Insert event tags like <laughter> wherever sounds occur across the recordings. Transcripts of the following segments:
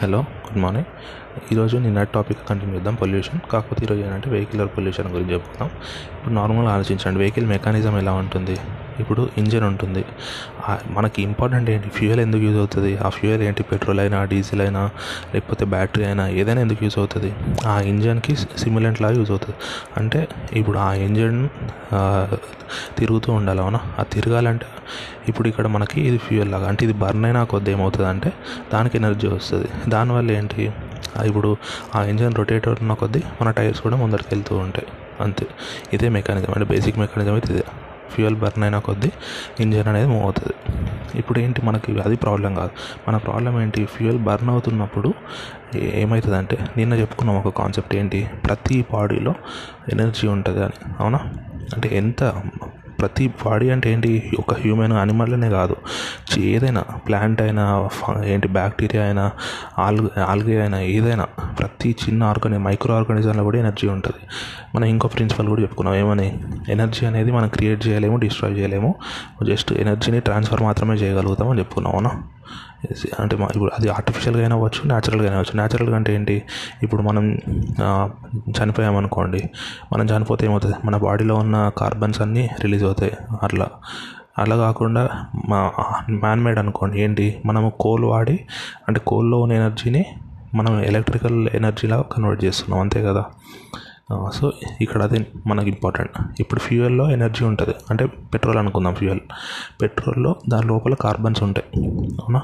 Hello good morning ఈరోజు నిన్న topic continue చేద్దాం పొల్యూషన్. కాకపోతే ఈరోజు ఏంటంటే వెహికల్ పొల్యూషన్ గురించి చెప్పుకుందాం. ఇప్పుడు నార్మల్గా ఆలోచించండి వెహికల్ మెకానిజం ఎలా ఉంటుంది? ఇప్పుడు ఇంజన్ ఉంటుంది. మనకి ఇంపార్టెంట్ ఏంటి? ఫ్యూయల్ ఎందుకు యూజ్ అవుతుంది? ఆ ఫ్యూయల్ ఏంటి? పెట్రోల్ అయినా డీజిల్ అయినా లేకపోతే బ్యాటరీ అయినా ఏదైనా ఎందుకు యూజ్ అవుతుంది? ఆ ఇంజన్కి సిమిలెంట్ లాగా యూజ్ అవుతుంది. అంటే ఇప్పుడు ఆ ఇంజన్ తిరుగుతూ ఉండాలి అవునా? ఆ తిరగాలంటే ఇప్పుడు ఇక్కడ మనకి ఇది ఫ్యూయల్ లాగా అంటే ఇది బర్న్ అయినా కొద్ది ఏమవుతుంది అంటే దానికి ఎనర్జీ వస్తుంది. దానివల్ల ఏంటి? ఇప్పుడు ఆ ఇంజన్ రొటేట్ అవుతున్న కొద్దీ మన టైర్స్ కూడా ముందరికి వెళ్తూ ఉంటాయి. అంతే. ఇదే మెకానిజం అంటే బేసిక్ మెకానిజం అయితే ఇదే. ఫ్యూయల్ బర్న్ అయిన కొద్దీ ఇంజన్ అనేది మూవ్ అవుతుంది. ఇప్పుడు ఏంటి? మనకి అది ప్రాబ్లం కాదు. మన ప్రాబ్లం ఏంటి? ఫ్యూయల్ బర్న్ అవుతున్నప్పుడు ఏమవుతుందంటే నిన్న చెప్పుకున్నాం ఒక కాన్సెప్ట్ ఏంటి? ప్రతి బాడీలో ఎనర్జీ ఉంటుంది అని. అవునా? అంటే ఎంత ప్రతి బాడీ అంటే ఏంటి? ఒక హ్యూమన్ అనిమల్నే కాదు. ఏదైనా ప్లాంట్ అయినా ఏంటి బ్యాక్టీరియా అయినా ఆల్ ఆల్గే అయినా ఏదైనా ప్రతి చిన్న ఆర్గాని మైక్రో ఆర్గానిజంలో కూడా ఎనర్జీ ఉంటుంది. మనం ఇంకో ప్రిన్సిపల్ కూడా చెప్పుకున్నాం. ఏమని? ఎనర్జీ అనేది మనం క్రియేట్ చేయలేము డిస్ట్రాయ్ చేయలేము. జస్ట్ ఎనర్జీని ట్రాన్స్ఫర్ మాత్రమే చేయగలుగుతాం అని చెప్పుకున్నాం అవునా అంటే ఇప్పుడు అది ఆర్టిఫిషియల్గా అయినా అవ్వచ్చు న్యాచురల్గా అయినా అవ్వచ్చు. న్యాచురల్గా అంటే ఏంటి? ఇప్పుడు మనం చనిపోయామనుకోండి. మనం చనిపోతే ఏమవుతుంది? మన బాడీలో ఉన్న కార్బన్స్ అన్నీ రిలీజ్ అవుతాయి. అట్లా. అలా కాకుండా మా మ్యాన్ మేడ్ అనుకోండి. ఏంటి? మనము కోల్ వాడి అంటే కోల్లో ఉన్న ఎనర్జీని మనం ఎలక్ట్రికల్ ఎనర్జీలా కన్వర్ట్ చేస్తున్నాం. అంతే కదా? సో ఇక్కడ అది మనకి ఇంపార్టెంట్ ఇప్పుడు ఫ్యూయల్లో ఎనర్జీ ఉంటుంది. అంటే పెట్రోల్ అనుకుందాం ఫ్యూయల్. పెట్రోల్లో దాని లోపల కార్బన్స్ ఉంటాయి. అవునా?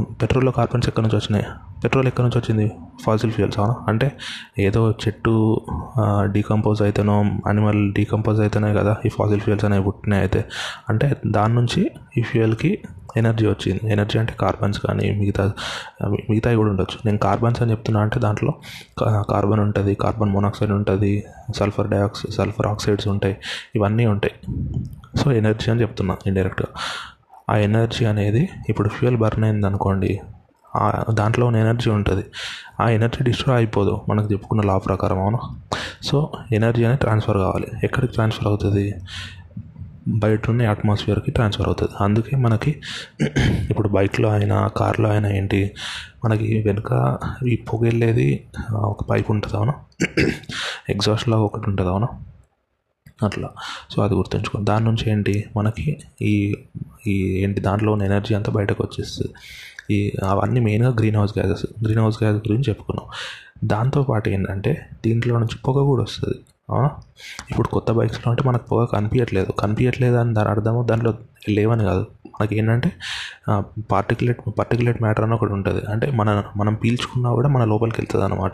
పెట్రోల్లో కార్బన్స్ ఎక్కడి నుంచి వచ్చినాయి. పెట్రోల్ ఎక్కడి నుంచి వచ్చింది? ఫాసిల్ ఫ్యూయల్స్ అవునా? అంటే ఏదో చెట్టు డీకంపోజ్ అయితేనో అనిమల్ డీకంపోజ్ అయితేనే కదా ఈ ఫాసిల్ ఫ్యూయల్స్ అనేవి పుట్టినాయి అయితే. అంటే దాని నుంచి ఈ ఫ్యూయల్కి ఎనర్జీ వచ్చింది. ఎనర్జీ అంటే కార్బన్స్ కానీ మిగతా మిగతావి కూడా ఉండొచ్చు. నేను కార్బన్స్ అని చెప్తున్నా అంటే దాంట్లో కార్బన్ ఉంటుంది కార్బన్ మోనాక్సైడ్ ఉంటుంది సల్ఫర్ డైఆక్సైడ్ సల్ఫర్ ఆక్సైడ్స్ ఉంటాయి ఇవన్నీ ఉంటాయి. సో ఎనర్జీ అని చెప్తున్నా ఇండైరెక్ట్గా. ఆ ఎనర్జీ అనేది ఇప్పుడు ఫ్యూయల్ బర్న్ అయింది అనుకోండి దాంట్లో ఉన్న ఎనర్జీ ఉంటుంది. ఆ ఎనర్జీ డిస్ట్రాయ్ అయిపోదు. మనకు చెప్పుకున్న లా ప్రకారం అవును? సో ఎనర్జీ అనేది ట్రాన్స్ఫర్ కావాలి. ఎక్కడికి ట్రాన్స్ఫర్ అవుతుంది? బయట ఉన్న అట్మాస్ఫియర్కి ట్రాన్స్ఫర్ అవుతుంది. అందుకే మనకి <clears throat> ఇప్పుడు బైక్లో అయినా కార్లో అయినా ఏంటి మనకి వెనుక ఈ పొగ వెళ్ళేది ఒక పైప్ ఉంటుంది అవును? <clears throat> ఎగ్జాస్ట్లో ఒకటి ఉంటుంది అవునా? అట్లా. సో అది గుర్తుంచుకో దాని నుంచి ఏంటి? మనకి ఈ ఈ ఏంటి? దాంట్లో ఉన్న ఎనర్జీ అంతా బయటకు వచ్చేస్తుంది. ఈ అవన్నీ మెయిన్గా greenhouse gases greenhouse gas గురించి చెప్పుకున్నాం. దాంతోపాటు ఏంటంటే దీంట్లో నుంచి పొగ కూడా వస్తుంది. ఇప్పుడు కొత్త బైక్స్లో అంటే మనకు పొగ కనిపించట్లేదు కనిపించట్లేదు అని దాని అర్థము దాంట్లో లేవని కాదు. మనకి ఏంటంటే పార్టికులేట్ పార్టికులేట్ మ్యాటర్ అని ఒకటి ఉంటుంది. అంటే మన మనం పీల్చుకున్నా కూడా మన లోపలికి వెళ్తుంది అనమాట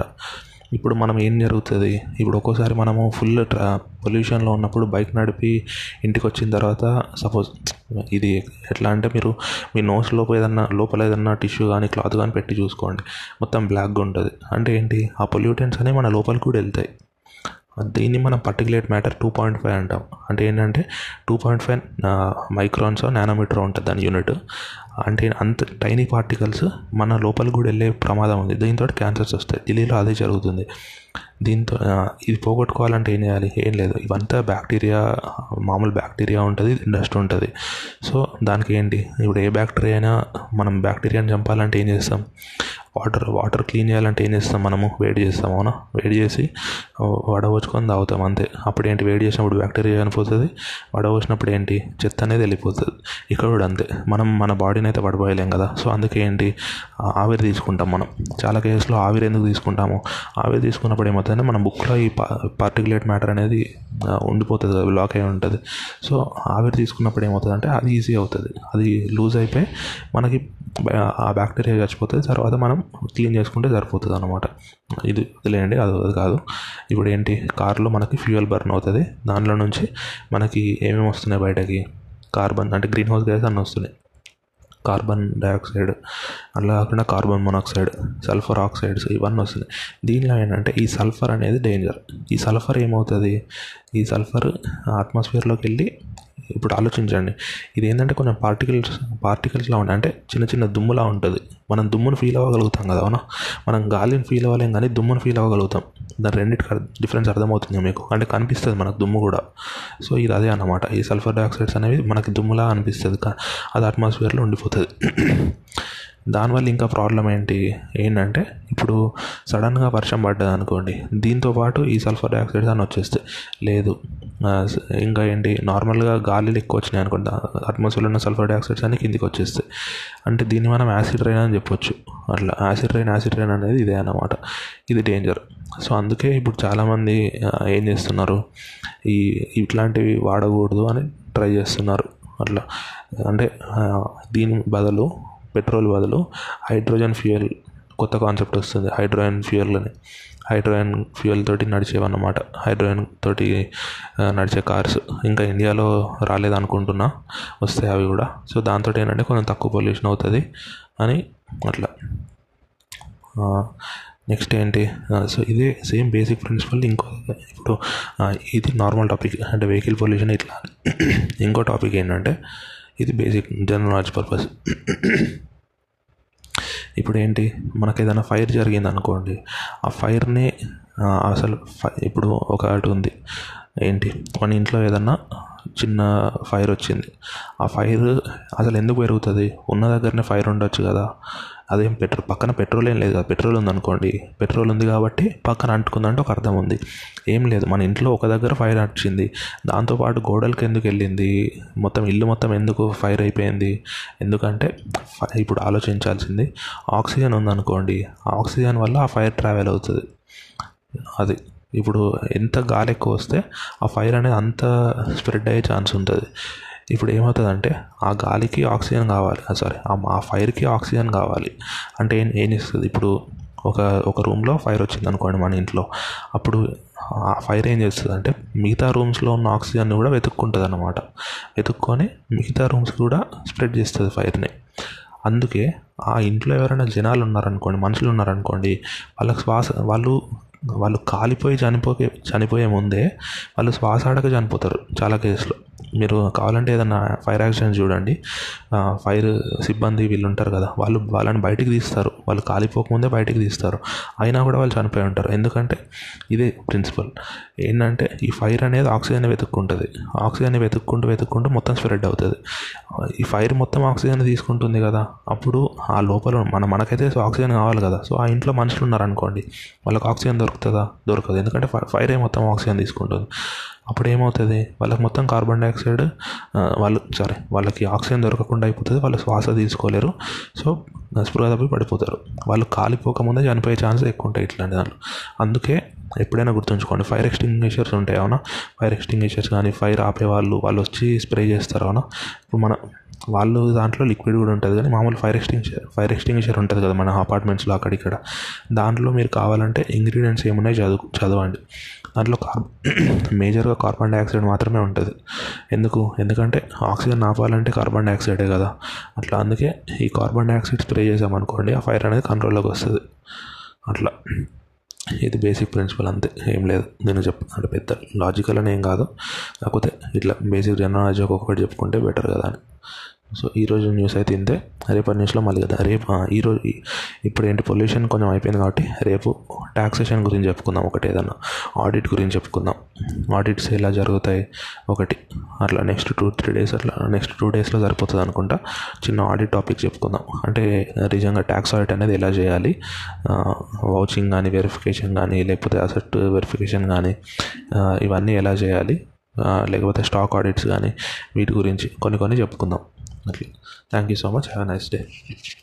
ఇప్పుడు మనం ఏం జరుగుతుంది? ఇప్పుడు ఒక్కోసారి మనము ఫుల్ ట్రా పొల్యూషన్లో ఉన్నప్పుడు బైక్ నడిపి ఇంటికి వచ్చిన తర్వాత సపోజ్ ఇది ఎట్లా అంటే మీరు మీ నోస్ లోపల ఏదన్నా లోపల ఏదన్నా టిష్యూ కానీ క్లాత్ కానీ పెట్టి చూసుకోండి. మొత్తం బ్లాక్గా ఉంటుంది. అంటే ఏంటి? ఆ పొల్యూటెంట్స్ అనేవి మన లోపలికి కూడా వెళ్తాయి. దీన్ని మనం particulate matter two point five అంటాం. అంటే ఏంటంటే two point five microns nanometer ఉంటుంది దాని యూనిట్ అంటే అంత టైనీ పార్టికల్స్ మన లోపలికి కూడా వెళ్ళే ప్రమాదం ఉంది. దీంతో క్యాన్సర్స్ వస్తాయి. ఢిల్లీలో అదే జరుగుతుంది. దీంతో ఇది పోగొట్టుకోవాలంటే ఏం చేయాలి? ఏం లేదు. ఇవంతా బ్యాక్టీరియా మామూలు బ్యాక్టీరియా ఉంటుంది డస్ట్ ఉంటుంది. సో దానికి ఏంటి? ఇప్పుడు ఏ బ్యాక్టీరియా అయినా మనం బ్యాక్టీరియాని చంపాలంటే ఏం చేస్తాం? వాటర్ వాటర్ క్లీన్ చేయాలంటే ఏం చేస్తాం మనము? వేడి చేస్తాం అవునా? వేడి చేసి వడవచ్చుకొని తాగుతాం అంతే. అప్పుడు ఏంటి? వేడి చేసినప్పుడు బ్యాక్టీరియా చనిపోతుంది వడవచ్చినప్పుడు ఏంటి? చెత్త అనేది వెళ్ళిపోతుంది. ఇక్కడ కూడా అంతే. మనం మన బాడీని అయితే పడిపోయలేం కదా. సో అందుకే ఏంటి? ఆవిరి తీసుకుంటాం మనం. చాలా కేసులో ఆవిరి ఎందుకు తీసుకుంటాము? ఆవిరి తీసుకున్నప్పుడు ఏమవుతుందంటే మన బుక్లో ఈ పార్టికులేట్ మ్యాటర్ అనేది ఉండిపోతుంది బ్లాక్ అయి ఉంటుంది. సో ఆవిరి తీసుకున్నప్పుడు ఏమవుతుందంటే అది ఈజీ అవుతుంది. అది లూజ్ అయిపోయి మనకి ఆ బ్యాక్టీరియా చచ్చిపోతుంది. తర్వాత మనం క్లీన్ చేసుకుంటే సరిపోతుంది అనమాట ఇది వదిలేయండి అది అది కాదు. ఇప్పుడు ఏంటి కార్లో మనకి ఫ్యూయల్ బర్న్ అవుతుంది. దానిలో నుంచి మనకి ఏమేమి వస్తున్నాయి బయటకి? కార్బన్ అంటే గ్రీన్ హౌస్ గ్యాస్ అన్నీ వస్తున్నాయి. కార్బన్ డైఆక్సైడ్ అలా కాకుండా కార్బన్ మొనాక్సైడ్ సల్ఫర్ ఆక్సైడ్స్ ఇవన్నీ వస్తున్నాయి. దీనిలో ఏంటంటే ఈ సల్ఫర్ అనేది డేంజర్. ఈ సల్ఫర్ ఏమవుతుంది? ఈ సల్ఫర్ అట్మాస్ఫియర్లోకి వెళ్ళి ఇప్పుడు ఆలోచించండి. ఇది ఏంటంటే కొంచెం పార్టికల్స్ పార్టికల్స్లా ఉంటాయి అంటే చిన్న చిన్న దుమ్ములా ఉంటుంది. మనం దుమ్మును ఫీల్ అవ్వగలుగుతాం కదా అవునా? మనం గాలిని ఫీల్ అవ్వలేం కానీ దుమ్మును ఫీల్ అవ్వగలుగుతాం. దాని రెండింటికి డిఫరెన్స్ అర్థమవుతుంది మీకు. అంటే కనిపిస్తుంది మనకు దుమ్ము కూడా. సో ఇది అదే అన్నమాట. ఈ సల్ఫర్ డైఆక్సైడ్స్ అనేవి మనకి దుమ్ములా అనిపిస్తుంది. అది అట్మాస్ఫియర్లో ఉండిపోతుంది. దానివల్ల ఇంకా ప్రాబ్లం ఏంటి? ఏంటంటే ఇప్పుడు సడన్గా వర్షం పడ్డది అనుకోండి దీంతో పాటు ఈ సల్ఫర్ డయాక్సైడ్స్ అని వచ్చేస్తాయి లేదు. ఇంకా ఏంటి? నార్మల్గా గాలిలు ఎక్కువ వచ్చినాయి అనుకోండి అట్మాస్ఫియర్లో ఉన్న సల్ఫర్ డైఆక్సైడ్స్ అన్ని కిందికి వచ్చేస్తాయి అంటే దీన్ని మనం యాసిడ్ రైన్ అని చెప్పొచ్చు. అట్లా యాసిడ్ రైన్ యాసిడ్ రైన్ అనేది ఇదే అన్నమాట. ఇది డేంజర్ సో అందుకే ఇప్పుడు చాలామంది ఏం చేస్తున్నారు? ఈ ఇట్లాంటివి వాడకూడదు అని ట్రై చేస్తున్నారు. అట్లా. అంటే దీని బదులు పెట్రోల్ బదులు హైడ్రోజన్ ఫ్యూయల్ కొత్త కాన్సెప్ట్ వస్తుంది. హైడ్రోజన్ ఫ్యూయల్ అని హైడ్రోజన్ ఫ్యూయల్ తోటి నడిచేవన్నమాట. హైడ్రోజన్ తోటి నడిచే కార్స్ ఇంకా ఇండియాలో రాలేదనుకుంటున్నా. వస్తాయి అవి కూడా. సో దాంతో ఏంటంటే కొంచెం తక్కువ పొల్యూషన్ అవుతుంది అని అట్లా. నెక్స్ట్ ఏంటి? సో ఇదే సేమ్ బేసిక్ ప్రిన్సిపల్ ఇంకో ఇప్పుడు ఇది నార్మల్ టాపిక్. అంటే వెహికల్ పొల్యూషన్ ఇట్లా. ఇంకో టాపిక్ ఏంటంటే ఇది బేసిక్ జనరల్ నాలెడ్జ్ పర్పస్ ఇప్పుడు ఏంటి మనకు ఏదైనా ఫైర్ జరిగింది అనుకోండి ఆ ఫైర్ని అసలు ఫై- ఇప్పుడు ఆట ఉంది. ఏంటి? మన ఇంట్లో ఏదన్నా చిన్న ఫైర్ వచ్చింది. ఆ ఫైర్ అసలు ఎందుకు పెరుగుతుంది? ఉన్న దగ్గరనే ఫైర్ ఉండొచ్చు కదా. అదేం పెట్రోల్ పక్కన పెట్రోల్ ఏం లేదు కదా. పెట్రోల్ ఉందనుకోండి. పెట్రోల్ ఉంది కాబట్టి పక్కన అంటుకుందంటే ఒక అర్థం ఉంది. ఏం లేదు. మన ఇంట్లో ఒక దగ్గర ఫైర్ వచ్చింది దాంతోపాటు గోడలకి ఎందుకు వెళ్ళింది? మొత్తం ఇల్లు మొత్తం ఎందుకు ఫైర్ అయిపోయింది? ఎందుకంటే ఇప్పుడు ఆలోచించాల్సింది. ఆక్సిజన్ ఉందనుకోండి. ఆ ఆక్సిజన్ వల్ల ఆ ఫైర్ ట్రావెల్ అవుతుంది. అది. ఇప్పుడు ఎంత గాలి ఎక్కువ వస్తే ఆ ఫైర్ అనేది అంత స్ప్రెడ్ అయ్యే ఛాన్స్ ఉంటుంది. ఇప్పుడు ఏమవుతుందంటే ఆ గాలికి ఆక్సిజన్ కావాలి. సారీ ఆ ఫైర్కి ఆక్సిజన్ కావాలి. అంటే ఏం ఏం చేస్తుంది? ఇప్పుడు ఒక ఒక రూమ్లో ఫైర్ వచ్చింది అనుకోండి మన ఇంట్లో. అప్పుడు ఆ ఫైర్ ఏం చేస్తుంది అంటే మిగతా రూమ్స్లో ఉన్న ఆక్సిజన్ కూడా వెతుక్కుంటుంది అనమాట వెతుక్కొని మిగతా రూమ్స్ కూడా స్ప్రెడ్ చేస్తుంది ఫైర్ని అందుకే ఆ ఇంట్లో ఎవరైనా జనాలు ఉన్నారనుకోండి మనుషులు ఉన్నారనుకోండి వాళ్ళకి శ్వాస వాళ్ళు వాళ్ళు కాలిపోయి చనిపోకే చనిపోయే ముందే వాళ్ళు శ్వాస ఆడక చనిపోతారు చాలా కేసులో. మీరు కావాలంటే ఏదైనా ఫైర్ యాక్సిడెంట్ చూడండి. ఫైర్ సిబ్బంది వీళ్ళు ఉంటారు కదా వాళ్ళు వాళ్ళని బయటికి తీస్తారు. వాళ్ళు కాలిపోకముందే బయటికి తీస్తారు. అయినా కూడా వాళ్ళు చనిపోయి ఉంటారు. ఎందుకంటే ఇదే ప్రిన్సిపల్ ఏంటంటే ఈ ఫైర్ అనేది ఆక్సిజన్ వెతుక్కుంటుంది. ఆక్సిజన్ వెతుక్కుంటూ వెతుక్కుంటూ మొత్తం స్ప్రెడ్ అవుతుంది. ఈ ఫైర్ మొత్తం ఆక్సిజన్ తీసుకుంటుంది కదా అప్పుడు ఆ లోపల మన మనకైతే ఆక్సిజన్ కావాలి కదా. సో ఆ ఇంట్లో మనుషులు ఉన్నారనుకోండి వాళ్ళకి ఆక్సిజన్ దొరుకుతుందా? దొరకదు. ఎందుకంటే ఫైర్ ఫైరే మొత్తం ఆక్సిజన్ తీసుకుంటుంది. అప్పుడు ఏమవుతుంది వాళ్ళకి మొత్తం కార్బన్ డైఆక్సైడ్ వాళ్ళు సారీ వాళ్ళకి ఆక్సిజన్ దొరకకుండా అయిపోతుంది వాళ్ళు శ్వాస తీసుకోలేరు. సో స్పృహ తప్పి పడిపోతారు. వాళ్ళు కాలిపోకముందే చనిపోయే ఛాన్స్ ఎక్కువ ఉంటాయి ఇట్లాంటి దాంట్లో. అందుకే ఎప్పుడైనా గుర్తుంచుకోండి ఫైర్ ఎక్స్టింగ్విషర్స్ ఉంటాయి అవునా? ఫైర్ ఎక్స్టింగ్విషర్స్ కానీ ఫైర్ ఆపే వాళ్ళు వాళ్ళు వచ్చి స్ప్రే చేస్తారు అవునా? ఇప్పుడు మన వాళ్ళు దాంట్లో లిక్విడ్ కూడా ఉంటుంది కానీ మామూలు ఫైర్ ఎక్స్టింగ్విషర్ ఫైర్ ఎక్స్టింగ్విషర్ ఉంటుంది కదా మన అపార్ట్మెంట్స్లో అక్కడిక్కడ. దాంట్లో మీరు కావాలంటే ఇంగ్రీడియంట్స్ ఏమున్నాయి చదువు చదవండి. దాంట్లో కార్బన్ మేజర్గా కార్బన్ డైఆక్సైడ్ మాత్రమే ఉంటుంది. ఎందుకు? ఎందుకంటే ఆక్సిజన్ ఆపాలంటే కార్బన్ డైఆక్సైడే కదా. అట్లా అందుకే ఈ కార్బన్ డైఆక్సైడ్ స్ప్రే చేసామనుకోండి ఆ ఫైర్ అనేది కంట్రోల్లోకి వస్తుంది. అట్లా. ఇది బేసిక్ ప్రిన్సిపల్ అంతే. ఏం లేదు. నేను చెప్పాను పెద్ద లాజికల్ అని ఏం కాదు. కాకపోతే ఇట్లా బేసిక్ జనరల్ నాలెడ్జ్ ఒక్కొక్కటి చెప్పుకుంటే బెటర్ కదా అని. సో ఈరోజు న్యూస్ అయితే ఇంతే. రేపటి న్యూస్లో మళ్ళీ కదా రేపు ఈరోజు ఇప్పుడు ఏంటి పొల్యూషన్ కొంచెం అయిపోయింది కాబట్టి రేపు ట్యాక్సేషన్ గురించి చెప్పుకుందాం. ఒకటి ఏదన్నా ఆడిట్ గురించి చెప్పుకుందాం. ఆడిట్స్ ఎలా జరుగుతాయి? ఒకటి అట్లా నెక్స్ట్ టూ త్రీ డేస్ అట్లా నెక్స్ట్ టూ డేస్లో సరిపోతుంది అనుకుంటా. చిన్న ఆడిట్ టాపిక్ చెప్పుకుందాం. అంటే నిజంగా ట్యాక్స్ ఆడిట్ అనేది ఎలా చేయాలి? వౌచింగ్ కానీ వెరిఫికేషన్ కానీ లేకపోతే అసెట్ వెరిఫికేషన్ కానీ ఇవన్నీ ఎలా చేయాలి? లేకపోతే స్టాక్ ఆడిట్స్ కానీ వీటి గురించి కొన్ని కొన్ని చెప్పుకుందాం. Thank you so much. Have a nice day.